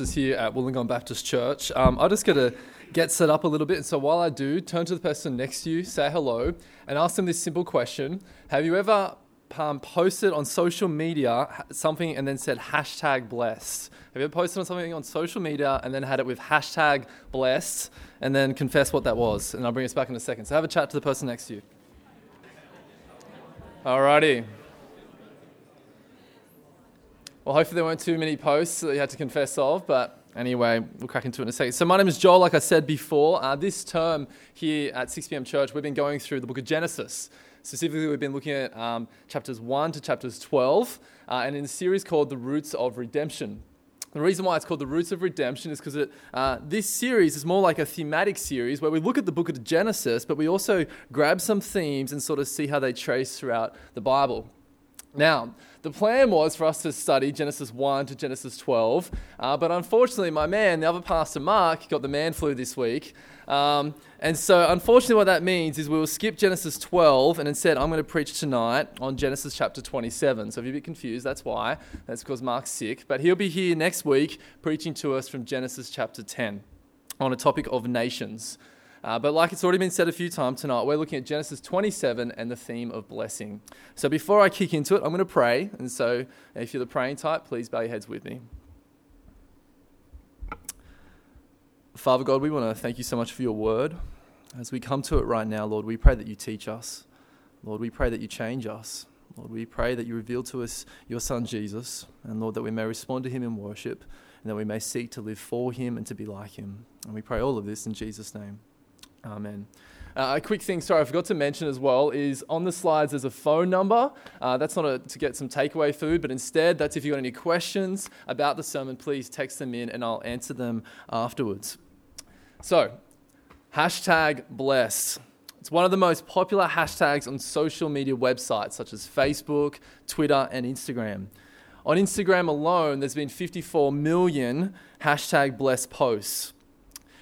is here at Wollongong Baptist Church. Um, I'm just going to get set up a little bit. And so while I do, turn to the person next to you, say hello, and ask them this simple question Have you ever um, posted on social media something and then said hashtag blessed? Have you ever posted on something on social media and then had it with hashtag blessed and then confess what that was? And I'll bring us back in a second. So have a chat to the person next to you. Alrighty. Well, hopefully there weren't too many posts that you had to confess of, but anyway, we'll crack into it in a second. So my name is Joel, like I said before. Uh, this term here at 6pm Church, we've been going through the book of Genesis. Specifically, we've been looking at um, chapters 1 to chapters 12, uh, and in a series called The Roots of Redemption. The reason why it's called The Roots of Redemption is because uh, this series is more like a thematic series where we look at the book of Genesis, but we also grab some themes and sort of see how they trace throughout the Bible. Now, the plan was for us to study Genesis 1 to Genesis 12, uh, but unfortunately, my man, the other pastor Mark, got the man flu this week. Um, and so, unfortunately, what that means is we will skip Genesis 12 and instead I'm going to preach tonight on Genesis chapter 27. So, if you're a bit confused, that's why. That's because Mark's sick. But he'll be here next week preaching to us from Genesis chapter 10 on a topic of nations. Uh, but like it's already been said a few times tonight, we're looking at Genesis 27 and the theme of blessing. So before I kick into it, I'm going to pray. And so if you're the praying type, please bow your heads with me. Father God, we want to thank you so much for your word. As we come to it right now, Lord, we pray that you teach us. Lord, we pray that you change us. Lord, we pray that you reveal to us your Son Jesus, and Lord, that we may respond to him in worship, and that we may seek to live for him and to be like him. And we pray all of this in Jesus' name. Amen. Uh, a quick thing, sorry, I forgot to mention as well, is on the slides there's a phone number. Uh, that's not a, to get some takeaway food, but instead, that's if you've got any questions about the sermon, please text them in and I'll answer them afterwards. So, hashtag blessed. It's one of the most popular hashtags on social media websites such as Facebook, Twitter, and Instagram. On Instagram alone, there's been 54 million hashtag blessed posts.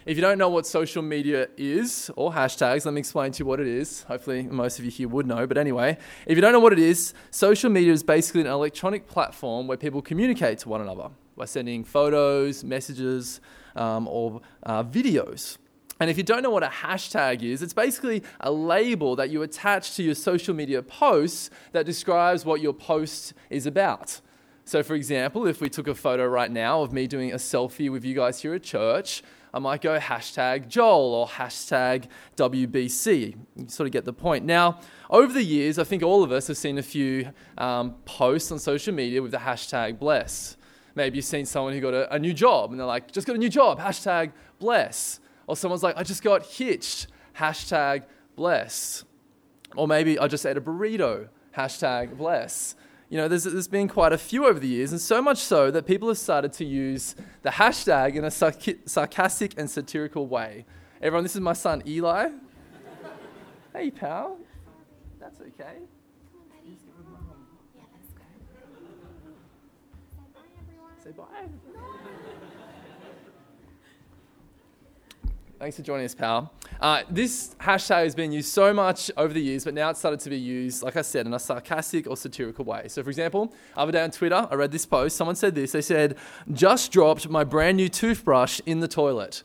If you don't know what social media is or hashtags, let me explain to you what it is. Hopefully, most of you here would know. But anyway, if you don't know what it is, social media is basically an electronic platform where people communicate to one another by sending photos, messages, um, or uh, videos. And if you don't know what a hashtag is, it's basically a label that you attach to your social media posts that describes what your post is about. So, for example, if we took a photo right now of me doing a selfie with you guys here at church, I might go hashtag Joel or hashtag WBC. You sort of get the point. Now, over the years, I think all of us have seen a few um, posts on social media with the hashtag bless. Maybe you've seen someone who got a, a new job and they're like, just got a new job, hashtag bless. Or someone's like, I just got hitched, hashtag bless. Or maybe I just ate a burrito, hashtag bless you know, there's, there's been quite a few over the years, and so much so that people have started to use the hashtag in a sarcastic and satirical way. Everyone, this is my son Eli. hey, pal. That's okay. Say bye. Thanks for joining us, pal. Uh, this hashtag has been used so much over the years, but now it's started to be used, like I said, in a sarcastic or satirical way. So, for example, other day on Twitter, I read this post. Someone said this. They said, "Just dropped my brand new toothbrush in the toilet."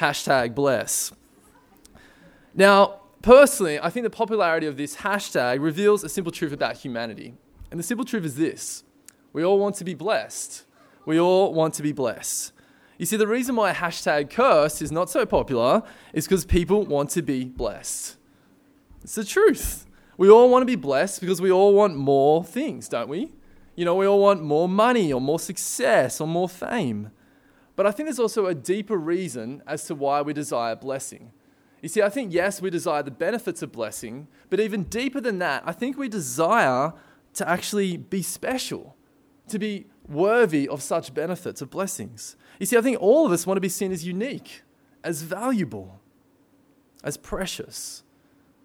Hashtag bless. Now, personally, I think the popularity of this hashtag reveals a simple truth about humanity, and the simple truth is this: we all want to be blessed. We all want to be blessed. You see, the reason why hashtag curse is not so popular is because people want to be blessed. It's the truth. We all want to be blessed because we all want more things, don't we? You know, we all want more money or more success or more fame. But I think there's also a deeper reason as to why we desire blessing. You see, I think, yes, we desire the benefits of blessing, but even deeper than that, I think we desire to actually be special, to be worthy of such benefits, of blessings. You see, I think all of us want to be seen as unique, as valuable, as precious.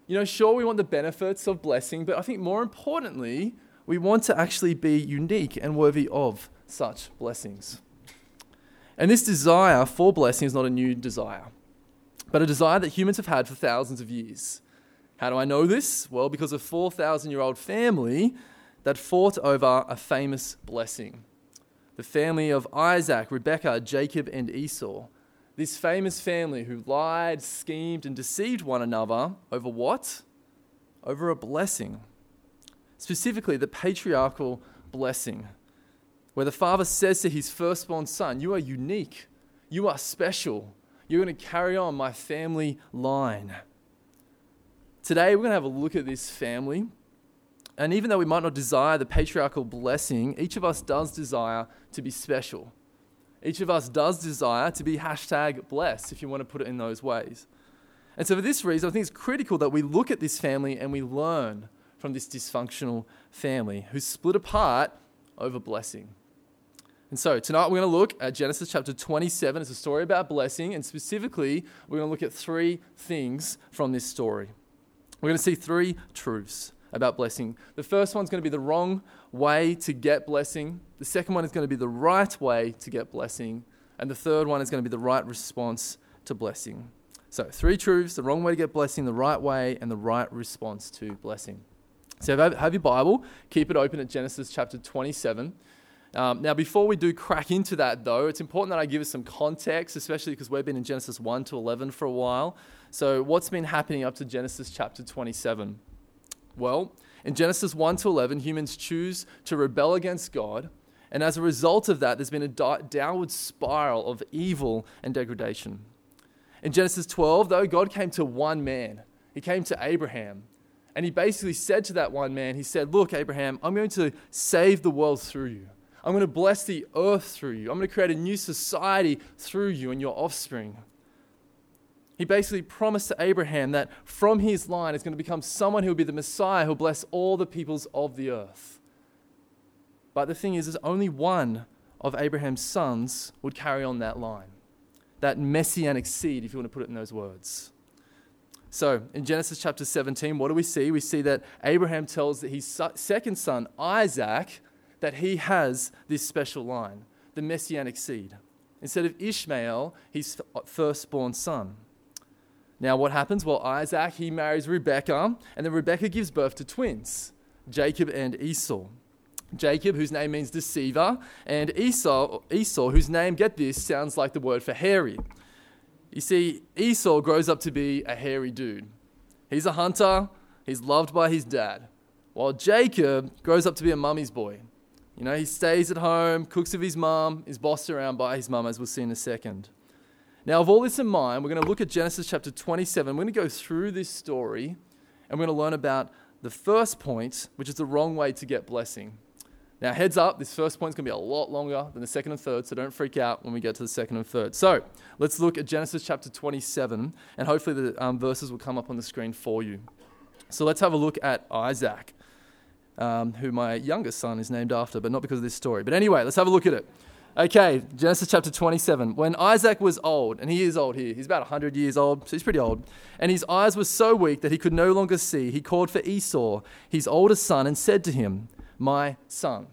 You know, sure, we want the benefits of blessing, but I think more importantly, we want to actually be unique and worthy of such blessings. And this desire for blessing is not a new desire, but a desire that humans have had for thousands of years. How do I know this? Well, because a 4,000 year old family that fought over a famous blessing the family of Isaac, Rebekah, Jacob, and Esau. This famous family who lied, schemed, and deceived one another over what? Over a blessing. Specifically, the patriarchal blessing, where the father says to his firstborn son, You are unique, you are special, you're going to carry on my family line. Today, we're going to have a look at this family. And even though we might not desire the patriarchal blessing, each of us does desire to be special. Each of us does desire to be hashtag blessed, if you want to put it in those ways. And so, for this reason, I think it's critical that we look at this family and we learn from this dysfunctional family who's split apart over blessing. And so, tonight we're going to look at Genesis chapter 27. It's a story about blessing, and specifically, we're going to look at three things from this story. We're going to see three truths about blessing. The first one's going to be the wrong way to get blessing. The second one is going to be the right way to get blessing. And the third one is going to be the right response to blessing. So, three truths the wrong way to get blessing, the right way, and the right response to blessing. So, have your Bible, keep it open at Genesis chapter 27. Um, now, before we do crack into that, though, it's important that I give us some context, especially because we've been in Genesis 1 to 11 for a while. So, what's been happening up to Genesis chapter 27? Well, in Genesis 1 to 11, humans choose to rebel against God. And as a result of that, there's been a downward spiral of evil and degradation. In Genesis 12, though, God came to one man. He came to Abraham. And he basically said to that one man, He said, Look, Abraham, I'm going to save the world through you. I'm going to bless the earth through you. I'm going to create a new society through you and your offspring. He basically promised to Abraham that from his line is going to become someone who will be the Messiah who'll bless all the peoples of the earth. But the thing is, is only one of Abraham's sons would carry on that line, that messianic seed, if you want to put it in those words. So, in Genesis chapter 17, what do we see? We see that Abraham tells that his second son, Isaac, that he has this special line, the messianic seed, instead of Ishmael, his uh, firstborn son. Now, what happens? Well, Isaac, he marries Rebekah, and then Rebekah gives birth to twins, Jacob and Esau. Jacob, whose name means deceiver, and Esau, Esau, whose name, get this, sounds like the word for hairy. You see, Esau grows up to be a hairy dude. He's a hunter, he's loved by his dad, while Jacob grows up to be a mummy's boy. You know, he stays at home, cooks with his mum, is bossed around by his mum, as we'll see in a second. Now, with all this in mind, we're going to look at Genesis chapter 27. We're going to go through this story and we're going to learn about the first point, which is the wrong way to get blessing. Now, heads up, this first point is going to be a lot longer than the second and third, so don't freak out when we get to the second and third. So, let's look at Genesis chapter 27, and hopefully the um, verses will come up on the screen for you. So, let's have a look at Isaac, um, who my youngest son is named after, but not because of this story. But anyway, let's have a look at it. Okay, Genesis chapter 27. When Isaac was old, and he is old here, he's about 100 years old, so he's pretty old, and his eyes were so weak that he could no longer see, he called for Esau, his oldest son, and said to him, My son.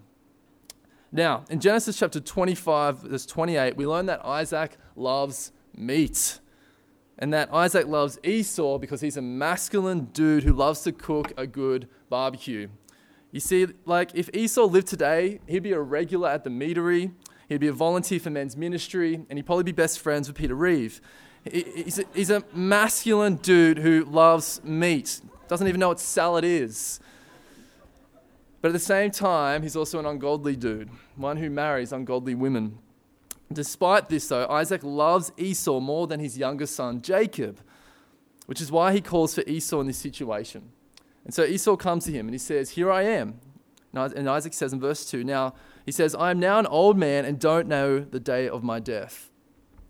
Now, in Genesis chapter 25, verse 28, we learn that Isaac loves meat. And that Isaac loves Esau because he's a masculine dude who loves to cook a good barbecue. You see, like if Esau lived today, he'd be a regular at the meatery. He'd be a volunteer for men's ministry, and he'd probably be best friends with Peter Reeve. He's a, he's a masculine dude who loves meat, doesn't even know what salad is. But at the same time, he's also an ungodly dude, one who marries ungodly women. Despite this, though, Isaac loves Esau more than his younger son, Jacob, which is why he calls for Esau in this situation. And so Esau comes to him and he says, Here I am. And Isaac says in verse 2 Now, he says, I am now an old man and don't know the day of my death.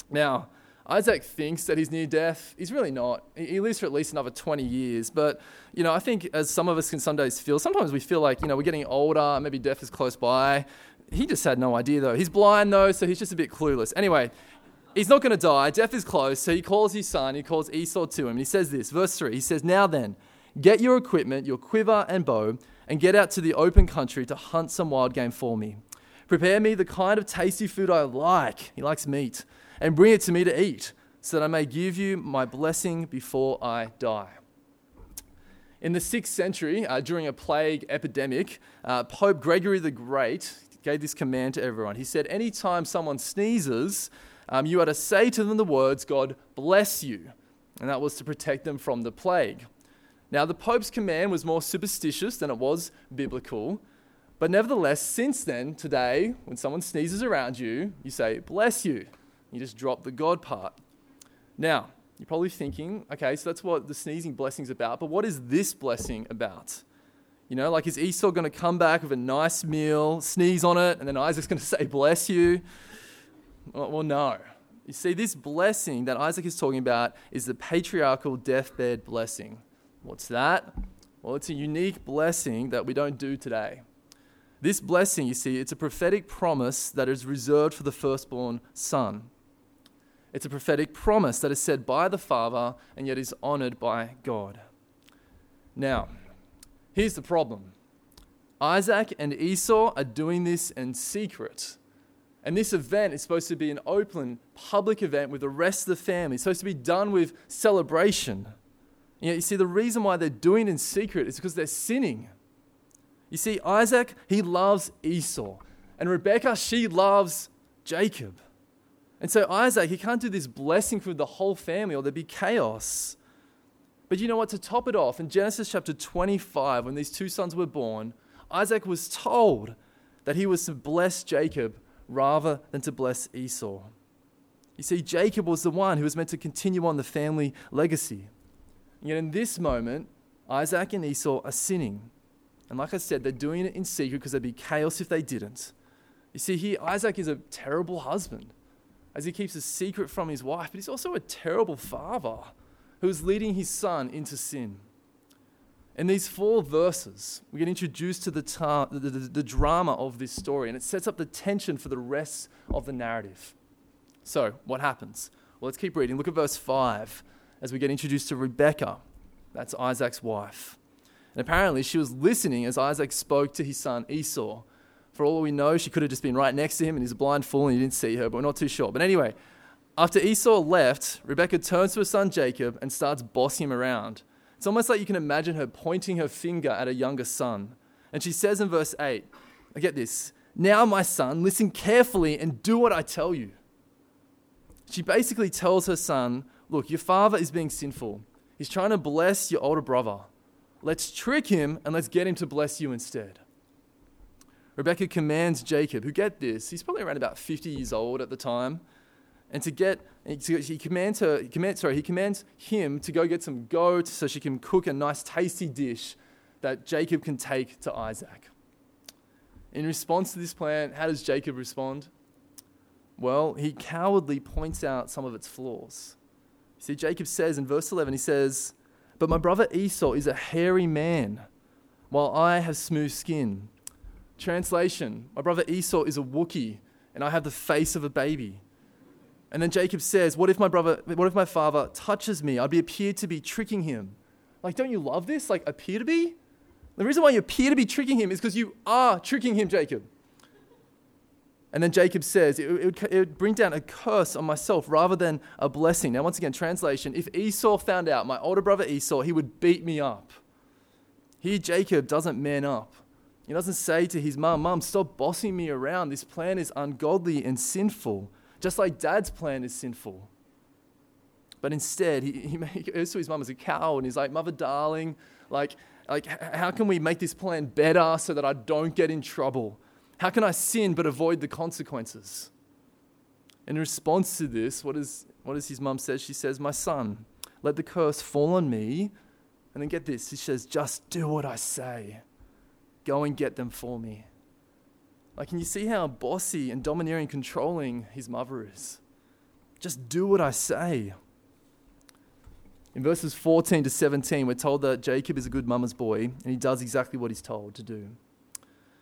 Now, Isaac thinks that he's near death. He's really not. He lives for at least another 20 years. But, you know, I think as some of us can some days feel, sometimes we feel like, you know, we're getting older, maybe death is close by. He just had no idea, though. He's blind, though, so he's just a bit clueless. Anyway, he's not going to die. Death is close. So he calls his son, he calls Esau to him. And he says this, verse 3 He says, Now then, get your equipment, your quiver and bow and get out to the open country to hunt some wild game for me. Prepare me the kind of tasty food I like. He likes meat. And bring it to me to eat, so that I may give you my blessing before I die. In the 6th century, uh, during a plague epidemic, uh, Pope Gregory the Great gave this command to everyone. He said, Anytime someone sneezes, um, you are to say to them the words, God bless you. And that was to protect them from the plague. Now, the Pope's command was more superstitious than it was biblical. But nevertheless, since then, today, when someone sneezes around you, you say, bless you. You just drop the God part. Now, you're probably thinking, okay, so that's what the sneezing blessing is about, but what is this blessing about? You know, like is Esau going to come back with a nice meal, sneeze on it, and then Isaac's going to say, bless you? Well, no. You see, this blessing that Isaac is talking about is the patriarchal deathbed blessing. What's that? Well, it's a unique blessing that we don't do today. This blessing, you see, it's a prophetic promise that is reserved for the firstborn son. It's a prophetic promise that is said by the Father and yet is honored by God. Now, here's the problem Isaac and Esau are doing this in secret. And this event is supposed to be an open, public event with the rest of the family. It's supposed to be done with celebration. Know, you see, the reason why they're doing it in secret is because they're sinning. You see, Isaac, he loves Esau. And Rebecca, she loves Jacob. And so Isaac, he can't do this blessing for the whole family or there'd be chaos. But you know what? To top it off, in Genesis chapter 25, when these two sons were born, Isaac was told that he was to bless Jacob rather than to bless Esau. You see, Jacob was the one who was meant to continue on the family legacy. Yet in this moment, Isaac and Esau are sinning. And like I said, they're doing it in secret because there'd be chaos if they didn't. You see, here, Isaac is a terrible husband as he keeps a secret from his wife, but he's also a terrible father who is leading his son into sin. In these four verses, we get introduced to the, ta- the, the, the, drama of this story, and it sets up the tension for the rest of the narrative. So, what happens? Well, let's keep reading. Look at verse 5 as we get introduced to Rebecca. That's Isaac's wife. And apparently, she was listening as Isaac spoke to his son Esau. For all we know, she could have just been right next to him and he's a blind fool and he didn't see her, but we're not too sure. But anyway, after Esau left, Rebecca turns to her son Jacob and starts bossing him around. It's almost like you can imagine her pointing her finger at her younger son. And she says in verse 8, I get this, now my son, listen carefully and do what I tell you. She basically tells her son, Look, your father is being sinful. He's trying to bless your older brother. Let's trick him and let's get him to bless you instead. Rebecca commands Jacob, who get this, he's probably around about 50 years old at the time, and to get, he commands her, he commands, sorry, he commands him to go get some goat so she can cook a nice tasty dish that Jacob can take to Isaac. In response to this plan, how does Jacob respond? Well, he cowardly points out some of its flaws. See, Jacob says in verse 11, he says, But my brother Esau is a hairy man, while I have smooth skin. Translation My brother Esau is a Wookiee, and I have the face of a baby. And then Jacob says, What if my brother, what if my father touches me? I'd be appeared to be tricking him. Like, don't you love this? Like, appear to be? The reason why you appear to be tricking him is because you are tricking him, Jacob. And then Jacob says, it, would, it, would, bring down a curse on myself rather than a blessing. Now, once again, translation if Esau found out, my older brother Esau, he would beat me up. Here, Jacob doesn't man up. He doesn't say to his mom, Mom, stop bossing me around. This plan is ungodly and sinful just like dad's plan is sinful. But instead, he, he goes to his mum as a cow and he's like, Mother, darling, like, like, how can we make this plan better so that I don't get in trouble? How can I sin but avoid the consequences? In response to this, what, is, what does his mum say? She says, My son, let the curse fall on me. And then get this, she says, Just do what I say. Go and get them for me. Like, can you see how bossy and domineering, controlling his mother is? Just do what I say. In verses 14 to 17, we're told that Jacob is a good mama's boy and he does exactly what he's told to do.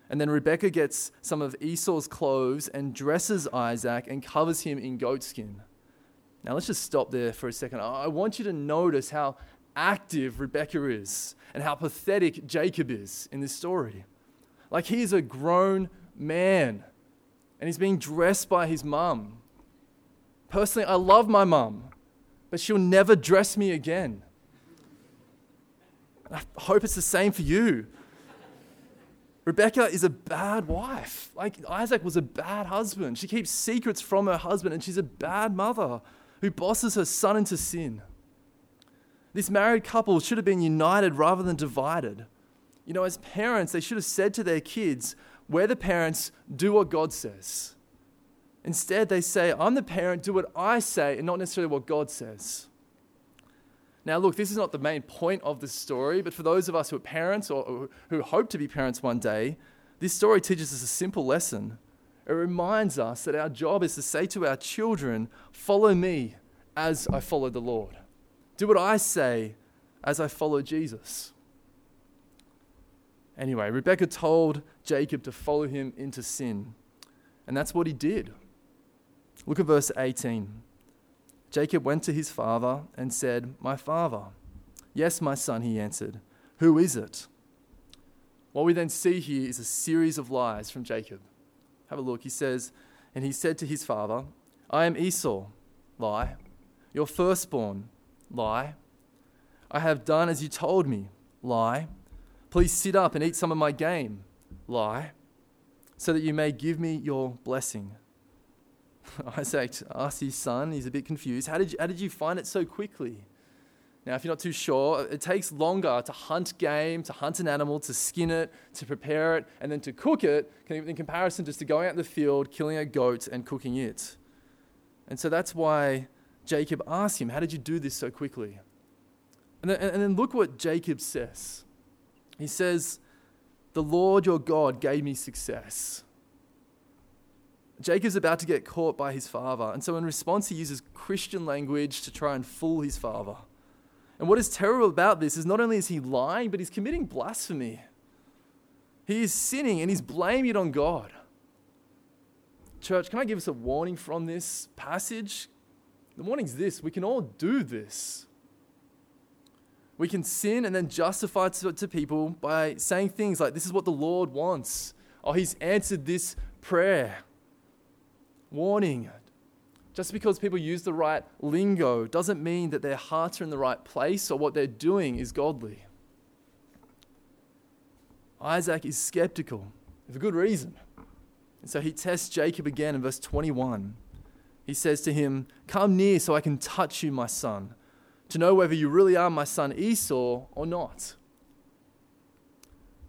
And then Rebecca gets some of Esau's clothes and dresses Isaac and covers him in goatskin. Now, let's just stop there for a second. I want you to notice how active Rebecca is and how pathetic Jacob is in this story. Like, he's a grown man. And he's being dressed by his mum. Personally, I love my mum, but she'll never dress me again. I hope it's the same for you. Rebecca is a bad wife. Like Isaac was a bad husband. She keeps secrets from her husband, and she's a bad mother who bosses her son into sin. This married couple should have been united rather than divided. You know, as parents, they should have said to their kids, We're the parents, do what God says. Instead, they say, I'm the parent, do what I say, and not necessarily what God says. Now, look, this is not the main point of the story, but for those of us who are parents or, who hope to be parents one day, this story teaches us a simple lesson. It reminds us that our job is to say to our children, Follow me as I follow the Lord. Do what I say as I follow Jesus. Anyway, Rebecca told Jacob to follow him into sin, and that's what he did. Look at verse 18. Jacob went to his father and said, My father. Yes, my son, he answered. Who is it? What we then see here is a series of lies from Jacob. Have a look. He says, And he said to his father, I am Esau. Lie. Your firstborn. Lie. I have done as you told me. Lie. Please sit up and eat some of my game. Lie. So that you may give me your blessing. Isaac asks his son, he's a bit confused, how did, you, how did you find it so quickly? Now, if you're not too sure, it takes longer to hunt game, to hunt an animal, to skin it, to prepare it, and then to cook it in comparison just to going out in the field, killing a goat, and cooking it. And so that's why Jacob asks him, How did you do this so quickly? And then, and then look what Jacob says. He says, The Lord your God gave me success. Jacob's about to get caught by his father, and so in response, he uses Christian language to try and fool his father. And what is terrible about this is not only is he lying, but he's committing blasphemy. He is sinning and he's blaming it on God. Church, can I give us a warning from this passage? The warning's this we can all do this. We can sin and then justify to, to people by saying things like, This is what the Lord wants. Oh, He's answered this prayer. Warning just because people use the right lingo doesn't mean that their hearts are in the right place or what they're doing is godly. Isaac is skeptical for good reason. And so he tests Jacob again in verse 21. He says to him, Come near so I can touch you, my son, to know whether you really are my son Esau or not.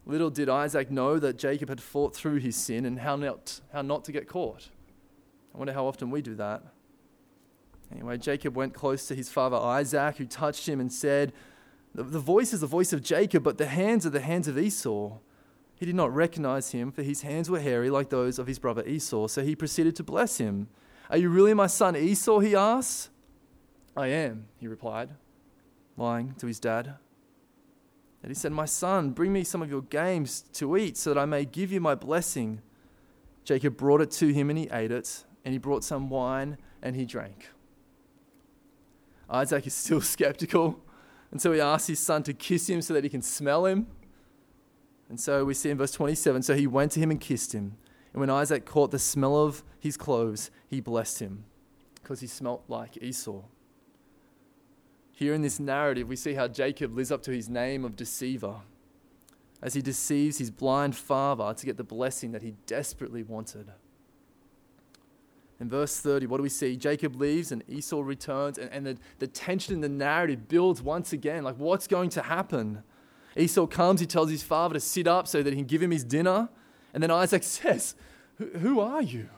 Little did Isaac know that Jacob had fought through his sin and how not, how not to get caught. I wonder how often we do that. Anyway, Jacob went close to his father Isaac, who touched him and said, the, the voice is the voice of Jacob, but the hands are the hands of Esau. He did not recognize him, for his hands were hairy like those of his brother Esau. So he proceeded to bless him. Are you really my son Esau? he asked. I am, he replied, lying to his dad. And he said, My son, bring me some of your games to eat so that I may give you my blessing. Jacob brought it to him and he ate it and he brought some wine and he drank. Isaac is still skeptical, and so he asks his son to kiss him so that he can smell him. And so we see in verse 27 so he went to him and kissed him. And when Isaac caught the smell of his clothes, he blessed him because he smelt like Esau. Here in this narrative, we see how Jacob lives up to his name of deceiver as he deceives his blind father to get the blessing that he desperately wanted. In verse 30, what do we see? Jacob leaves and Esau returns, and, and the, the tension in the narrative builds once again. Like, what's going to happen? Esau comes, he tells his father to sit up so that he can give him his dinner. And then Isaac says, Who are you?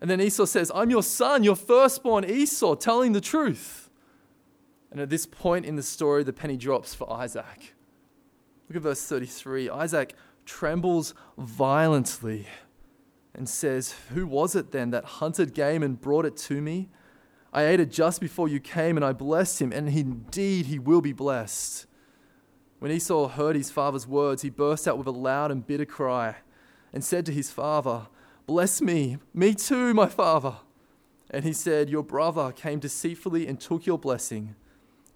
And then Esau says, I'm your son, your firstborn Esau, telling the truth. And at this point in the story, the penny drops for Isaac. Look at verse 33. Isaac trembles violently and says, Who was it then that hunted game and brought it to me? I ate it just before you came, and I blessed him, and indeed he will be blessed. When Esau heard his father's words, he burst out with a loud and bitter cry and said to his father, Bless me, me too, my father. And he said, Your brother came deceitfully and took your blessing.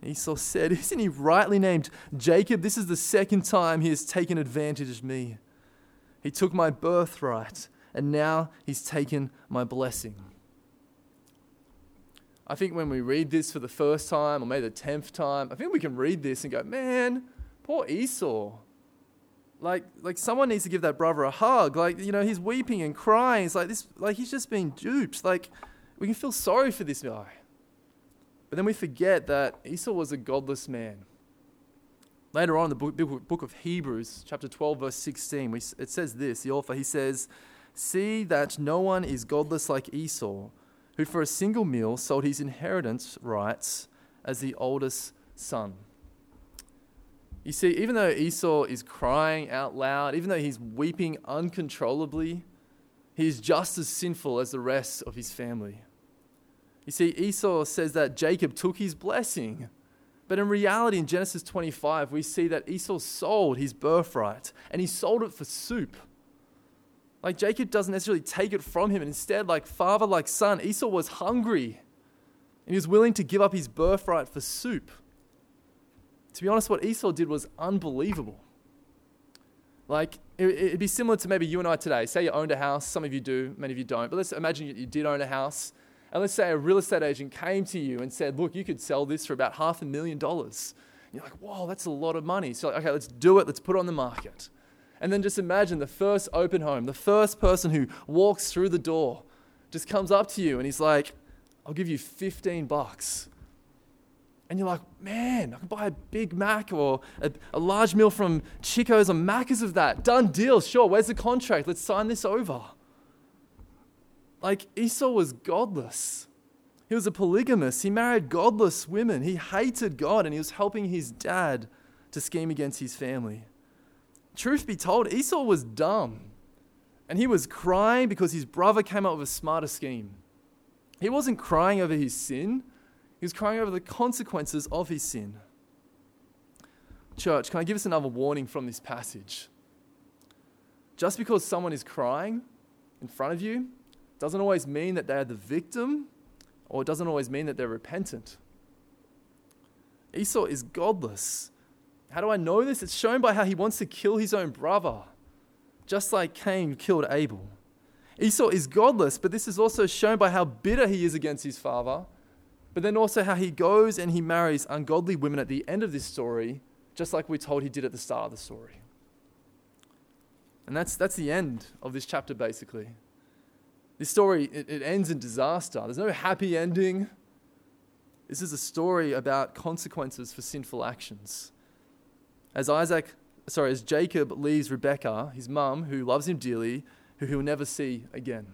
Esau said, Isn't he rightly named Jacob? This is the second time he has taken advantage of me. He took my birthright and now he's taken my blessing. I think when we read this for the first time, or maybe the tenth time, I think we can read this and go, man, poor Esau. Like, like someone needs to give that brother a hug. Like, you know, he's weeping and crying. It's like this, like he's just being duped. Like, we can feel sorry for this guy. But then we forget that Esau was a godless man. Later on in the book, book of Hebrews, chapter 12, verse 16, we, it says this the author, he says, See that no one is godless like Esau, who for a single meal sold his inheritance rights as the oldest son. You see, even though Esau is crying out loud, even though he's weeping uncontrollably, he is just as sinful as the rest of his family. You see, Esau says that Jacob took his blessing. But in reality, in Genesis 25, we see that Esau sold his birthright and he sold it for soup. Like Jacob doesn't necessarily take it from him, and instead, like father, like son, Esau was hungry and he was willing to give up his birthright for soup. To be honest, what Esau did was unbelievable. Like, it, would be similar to maybe you and I today. Say you owned a house, some of you do, many of you don't, but let's imagine you did own a house and let's say a real estate agent came to you and said, Look, you could sell this for about half a million dollars. You're like, Whoa, that's a lot of money. So, like, okay, let's do it. Let's put it on the market. And then just imagine the first open home, the first person who walks through the door just comes up to you and he's like, I'll give you 15 bucks. And you're like, man, I can buy a Big Mac or a, a large meal from Chico's or Macca's of that. Done deal. Sure, where's the contract? Let's sign this over. Like Esau was godless. He was a polygamist. He married godless women. He hated God and he was helping his dad to scheme against his family. Truth be told, Esau was dumb. And he was crying because his brother came up with a smarter scheme. He wasn't crying over his sin, he was crying over the consequences of his sin. Church, can I give us another warning from this passage? Just because someone is crying in front of you doesn't always mean that they're the victim, or it doesn't always mean that they're repentant. Esau is godless. How do I know this? It's shown by how he wants to kill his own brother, just like Cain killed Abel. Esau is godless, but this is also shown by how bitter he is against his father, but then also how he goes and he marries ungodly women at the end of this story, just like we're told he did at the start of the story. And that's, that's the end of this chapter, basically. This story, it, it ends in disaster. There's no happy ending. This is a story about consequences for sinful actions. As Isaac, sorry, as Jacob leaves Rebekah, his mum, who loves him dearly, who he'll never see again.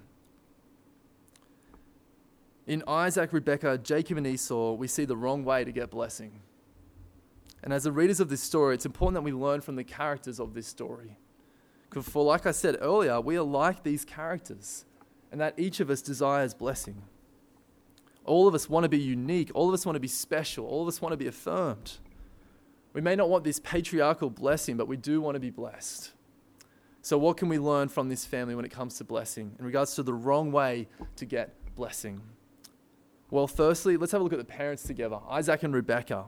In Isaac, Rebekah, Jacob, and Esau, we see the wrong way to get blessing. And as the readers of this story, it's important that we learn from the characters of this story. For like I said earlier, we are like these characters and that each of us desires blessing. All of us want to be unique. All of us want to be special. All of us want to be affirmed. We may not want this patriarchal blessing, but we do want to be blessed. So, what can we learn from this family when it comes to blessing in regards to the wrong way to get blessing? Well, firstly, let's have a look at the parents together Isaac and Rebekah.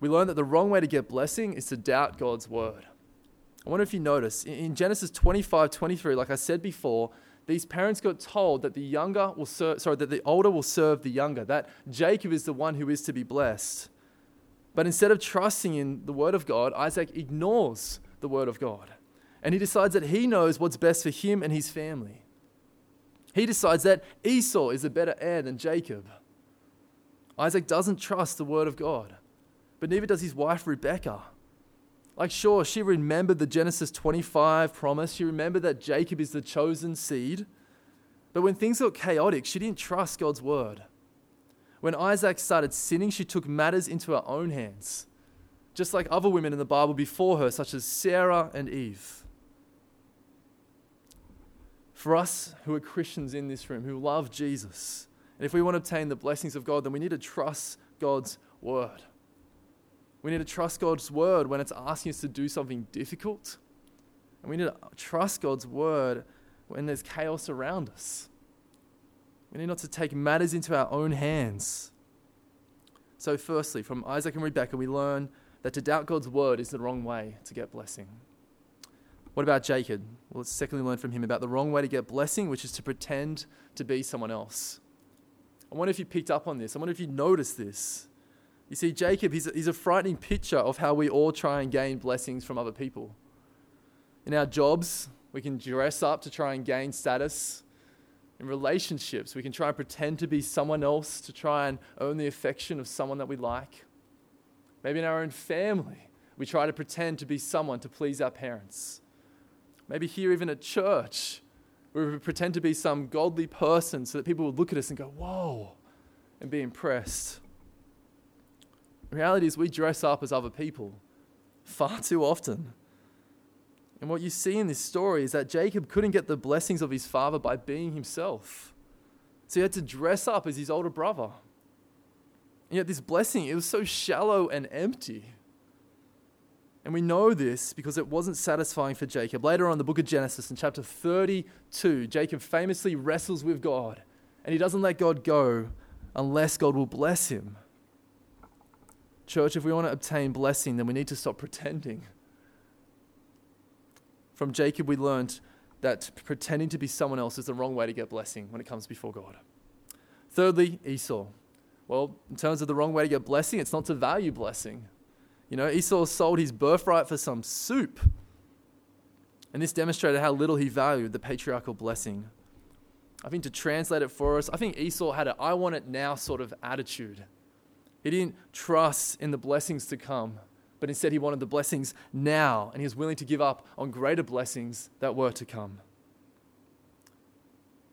We learn that the wrong way to get blessing is to doubt God's word. I wonder if you notice in Genesis 25 23, like I said before, these parents got told that the younger will serve, sorry, that the older will serve the younger, that Jacob is the one who is to be blessed. But instead of trusting in the word of God, Isaac ignores the word of God. And he decides that he knows what's best for him and his family. He decides that Esau is a better heir than Jacob. Isaac doesn't trust the word of God, but neither does his wife Rebekah. Like, sure, she remembered the Genesis 25 promise. She remembered that Jacob is the chosen seed. But when things got chaotic, she didn't trust God's word. When Isaac started sinning, she took matters into her own hands, just like other women in the Bible before her, such as Sarah and Eve. For us who are Christians in this room, who love Jesus, and if we want to obtain the blessings of God, then we need to trust God's word. We need to trust God's word when it's asking us to do something difficult. And we need to trust God's word when there's chaos around us. We need not to take matters into our own hands. So, firstly, from Isaac and Rebekah, we learn that to doubt God's word is the wrong way to get blessing. What about Jacob? Well, let's secondly learn from him about the wrong way to get blessing, which is to pretend to be someone else. I wonder if you picked up on this. I wonder if you noticed this. You see, Jacob, he's a, he's a frightening picture of how we all try and gain blessings from other people. In our jobs, we can dress up to try and gain status. In relationships, we can try and pretend to be someone else to try and earn the affection of someone that we like. Maybe in our own family, we try to pretend to be someone to please our parents. Maybe here, even at church, we pretend to be some godly person so that people will look at us and go, whoa, and be impressed. The reality is, we dress up as other people far too often. And what you see in this story is that Jacob couldn't get the blessings of his father by being himself. So he had to dress up as his older brother. And yet, this blessing, it was so shallow and empty. And we know this because it wasn't satisfying for Jacob. Later on the book of Genesis, in chapter 32, Jacob famously wrestles with God and he doesn't let God go unless God will bless him. Church, if we want to obtain blessing, then we need to stop pretending. From Jacob, we learned that pretending to be someone else is the wrong way to get blessing when it comes before God. Thirdly, Esau. Well, in terms of the wrong way to get blessing, it's not to value blessing. You know, Esau sold his birthright for some soup. And this demonstrated how little he valued the patriarchal blessing. I think to translate it for us, I think Esau had a I want it now sort of attitude. He didn't trust in the blessings to come, but instead he wanted the blessings now, and he was willing to give up on greater blessings that were to come.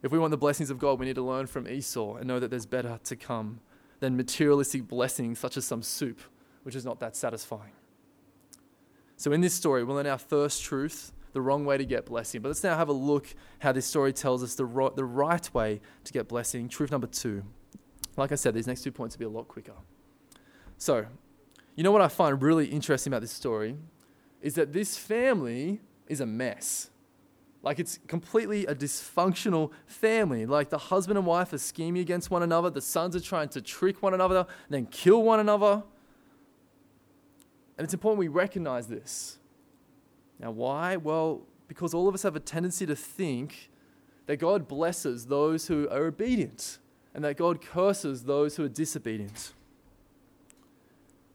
If we want the blessings of God, we need to learn from Esau and know that there's better to come than materialistic blessings such as some soup which is not that satisfying. So, in this story, we learn our first truth, the wrong way to get blessing. But let's now have a look how this story tells us the, the right way to get blessing. Truth number two. Like I said, these next two points will be a lot quicker. So, you know what I find really interesting about this story is that this family is a mess. Like it's completely a dysfunctional family. Like the husband and wife are scheming against one another, the sons are trying to trick one another, and then kill one another. And it's important we recognize this. Now, why? Well, because all of us have a tendency to think that God blesses those who are obedient and that God curses those who are disobedient.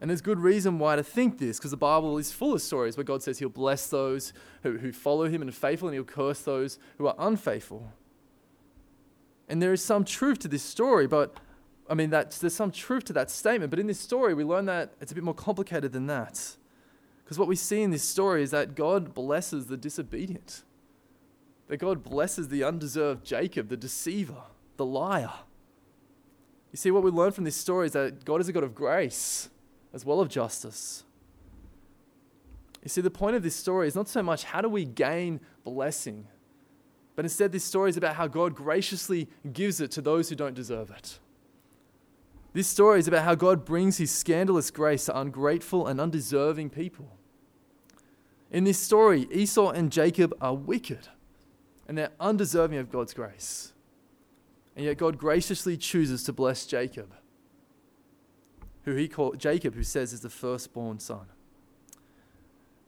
And there's good reason why to think this, because the Bible is full of stories where God says He'll bless those who, who follow Him and are faithful, and He'll curse those who are unfaithful. And there is some truth to this story, but I mean, there's some truth to that statement, but in this story, we learn that it's a bit more complicated than that. Because what we see in this story is that God blesses the disobedient, that God blesses the undeserved Jacob, the deceiver, the liar. You see, what we learn from this story is that God is a God of grace as well of justice. You see, the point of this story is not so much how do we gain blessing, but instead, this story is about how God graciously gives it to those who don't deserve it. This story is about how God brings his scandalous grace to ungrateful and undeserving people. In this story, Esau and Jacob are wicked and they're undeserving of God's grace. And yet God graciously chooses to bless Jacob, who he called Jacob, who says is the firstborn son.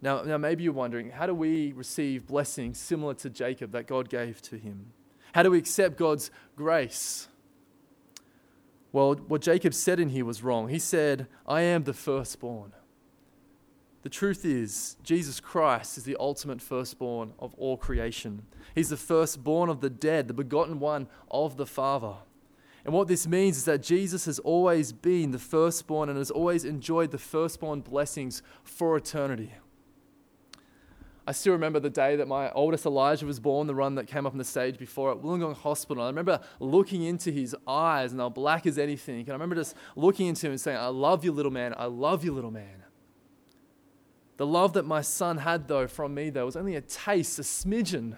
Now, now maybe you're wondering, how do we receive blessings similar to Jacob that God gave to him? How do we accept God's grace? Well, what Jacob said in here was wrong. He said, I am the firstborn. The truth is, Jesus Christ is the ultimate firstborn of all creation. He's the firstborn of the dead, the begotten one of the Father. And what this means is that Jesus has always been the firstborn and has always enjoyed the firstborn blessings for eternity. I still remember the day that my oldest Elijah was born, the run that came up on the stage before at Wollongong Hospital. I remember looking into his eyes, and they were black as anything. And I remember just looking into him and saying, I love you, little man. I love you, little man. The love that my son had, though, from me, though, was only a taste, a smidgen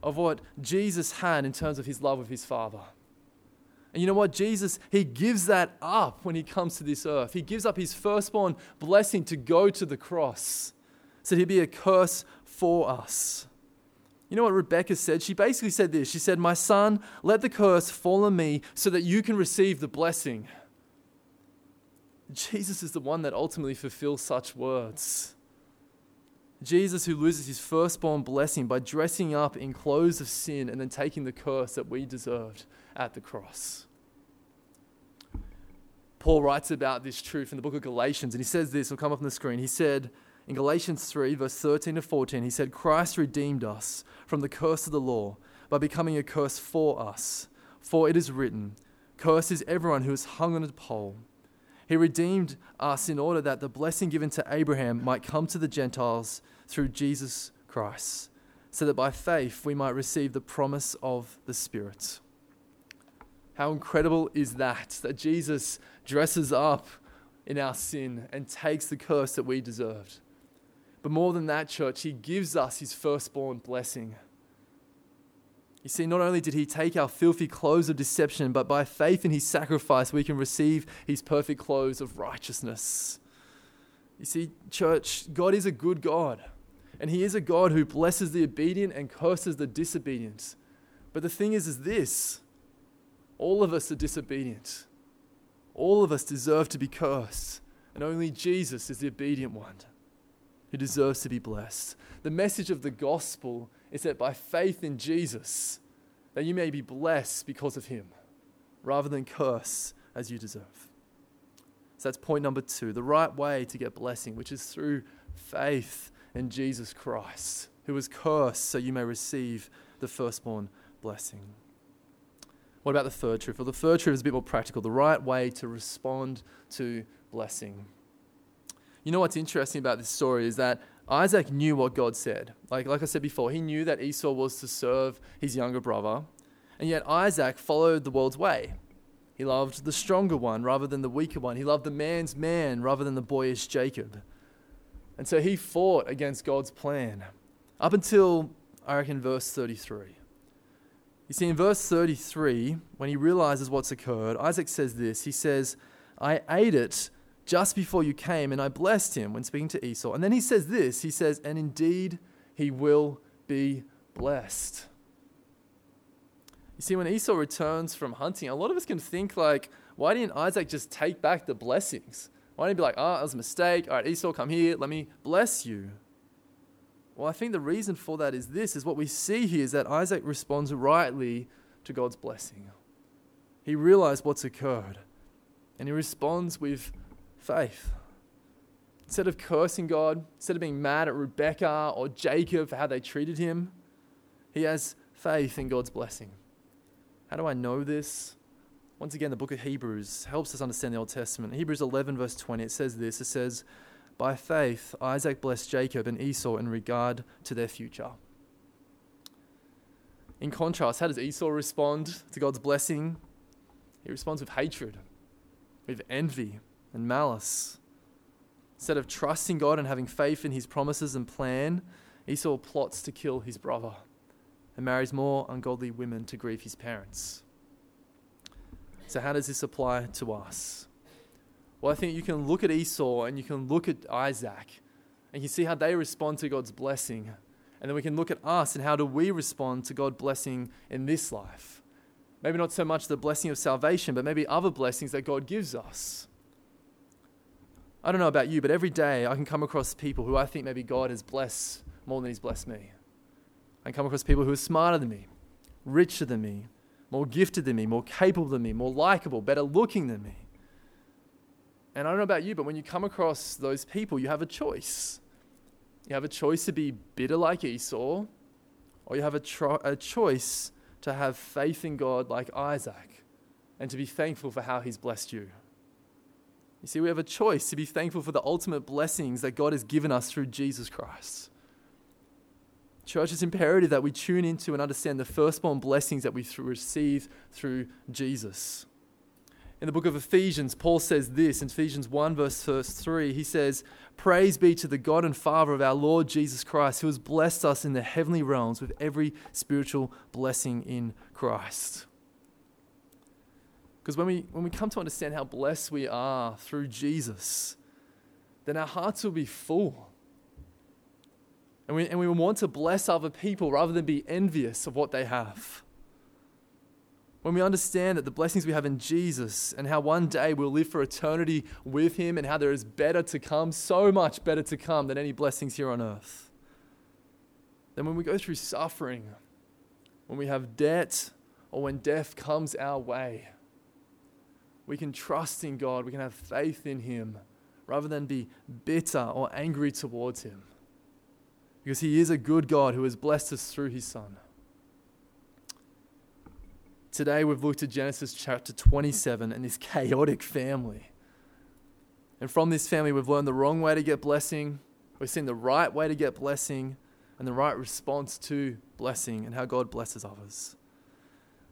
of what Jesus had in terms of his love of his Father. And you know what? Jesus, he gives that up when he comes to this earth. He gives up his firstborn blessing to go to the cross so he'd be a curse for us. You know what Rebecca said? She basically said this She said, My son, let the curse fall on me so that you can receive the blessing. Jesus is the one that ultimately fulfills such words. Jesus, who loses his firstborn blessing by dressing up in clothes of sin and then taking the curse that we deserved at the cross. Paul writes about this truth in the book of Galatians, and he says this, will come up on the screen. He said, In Galatians 3, verse 13 to 14, he said, Christ redeemed us from the curse of the law by becoming a curse for us. For it is written, Cursed is everyone who is hung on a pole. He redeemed us in order that the blessing given to Abraham might come to the Gentiles through Jesus Christ, so that by faith we might receive the promise of the Spirit. How incredible is that? That Jesus dresses up in our sin and takes the curse that we deserved. But more than that, church, he gives us his firstborn blessing. You see, not only did he take our filthy clothes of deception, but by faith in his sacrifice, we can receive his perfect clothes of righteousness. You see, church, God is a good God, and he is a God who blesses the obedient and curses the disobedient. But the thing is, is this all of us are disobedient. All of us deserve to be cursed, and only Jesus is the obedient one who deserves to be blessed. The message of the gospel is that by faith in Jesus, that you may be blessed because of him, rather than curse as you deserve. So that's point number two the right way to get blessing, which is through faith in Jesus Christ, who was cursed so you may receive the firstborn blessing. What about the third truth? Well, the third truth is a bit more practical the right way to respond to blessing. You know what's interesting about this story is that Isaac knew what God said. Like, like I said before, he knew that Esau was to serve his younger brother. And yet Isaac followed the world's way. He loved the stronger one rather than the weaker one. He loved the man's man rather than the boyish Jacob. And so he fought against God's plan up until, I reckon, verse 33. You see, in verse 33, when he realizes what's occurred, Isaac says this He says, I ate it just before you came, and I blessed him when speaking to Esau. And then he says this He says, And indeed he will be blessed. You see, when Esau returns from hunting, a lot of us can think, like, why didn't Isaac just take back the blessings? Why didn't he be like, oh, that was a mistake. All right, Esau, come here. Let me bless you. Well, I think the reason for that is this, is what we see here is that Isaac responds rightly to God's blessing. He realized what's occurred, and he responds with faith. Instead of cursing God, instead of being mad at Rebecca or Jacob for how they treated him, he has faith in God's blessing. How do I know this? Once again, the book of Hebrews helps us understand the Old Testament. Hebrews 11, verse 20, it says this It says, By faith, Isaac blessed Jacob and Esau in regard to their future. In contrast, how does Esau respond to God's blessing? He responds with hatred, with envy, and malice. Instead of trusting God and having faith in his promises and plan, Esau plots to kill his brother and marries more ungodly women to grieve his parents. So, how does this apply to us? Well, I think you can look at Esau and you can look at Isaac and you see how they respond to God's blessing. And then we can look at us and how do we respond to God's blessing in this life. Maybe not so much the blessing of salvation, but maybe other blessings that God gives us. I don't know about you, but every day I can come across people who I think maybe God has blessed more than He's blessed me. I come across people who are smarter than me, richer than me, more gifted than me, more capable than me, more likable, better looking than me. And I don't know about you, but when you come across those people, you have a choice. You have a choice to be bitter like Esau, or you have a, tro- a choice to have faith in God like Isaac and to be thankful for how He's blessed you. You see, we have a choice to be thankful for the ultimate blessings that God has given us through Jesus Christ. Church, it's imperative that we tune into and understand the firstborn blessings that we receive through Jesus. In the book of Ephesians, Paul says this in Ephesians 1, verse 3. He says, Praise be to the God and Father of our Lord Jesus Christ, who has blessed us in the heavenly realms with every spiritual blessing in Christ. Because when we, when we come to understand how blessed we are through Jesus, then our hearts will be full. And we, and we want to bless other people rather than be envious of what they have. When we understand that the blessings we have in Jesus and how one day we'll live for eternity with Him and how there is better to come, so much better to come than any blessings here on earth. Then when we go through suffering, when we have debt, or when death comes our way, we can trust in God, we can have faith in Him rather than be bitter or angry towards him. Because he is a good God who has blessed us through his Son. Today we've looked at Genesis chapter 27 and this chaotic family. And from this family, we've learned the wrong way to get blessing, we've seen the right way to get blessing, and the right response to blessing and how God blesses others.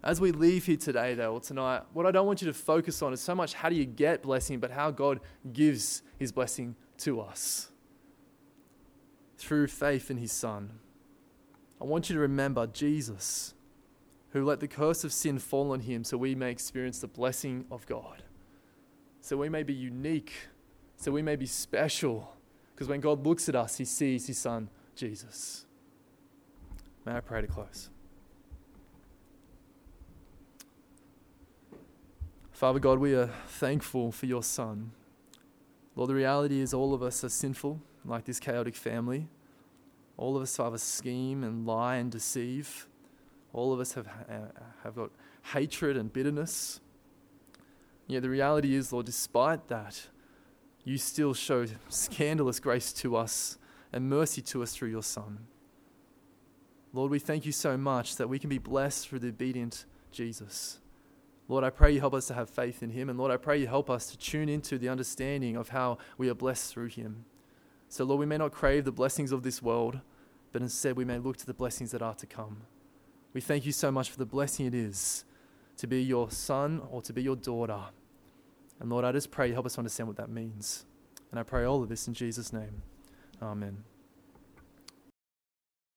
As we leave here today, though, or tonight, what I don't want you to focus on is so much how do you get blessing, but how God gives his blessing to us through faith in his Son. I want you to remember Jesus, who let the curse of sin fall on him so we may experience the blessing of God, so we may be unique, so we may be special, because when God looks at us, he sees his Son, Jesus. May I pray to close? Father God, we are thankful for your Son. Lord, the reality is all of us are sinful, like this chaotic family. All of us, Father, scheme and lie and deceive. All of us have, uh, have got hatred and bitterness. Yet the reality is, Lord, despite that, you still show scandalous grace to us and mercy to us through your Son. Lord, we thank you so much that we can be blessed through the obedient Jesus. Lord, I pray you help us to have faith in him. And Lord, I pray you help us to tune into the understanding of how we are blessed through him. So, Lord, we may not crave the blessings of this world, but instead we may look to the blessings that are to come. We thank you so much for the blessing it is to be your son or to be your daughter. And Lord, I just pray you help us understand what that means. And I pray all of this in Jesus' name. Amen.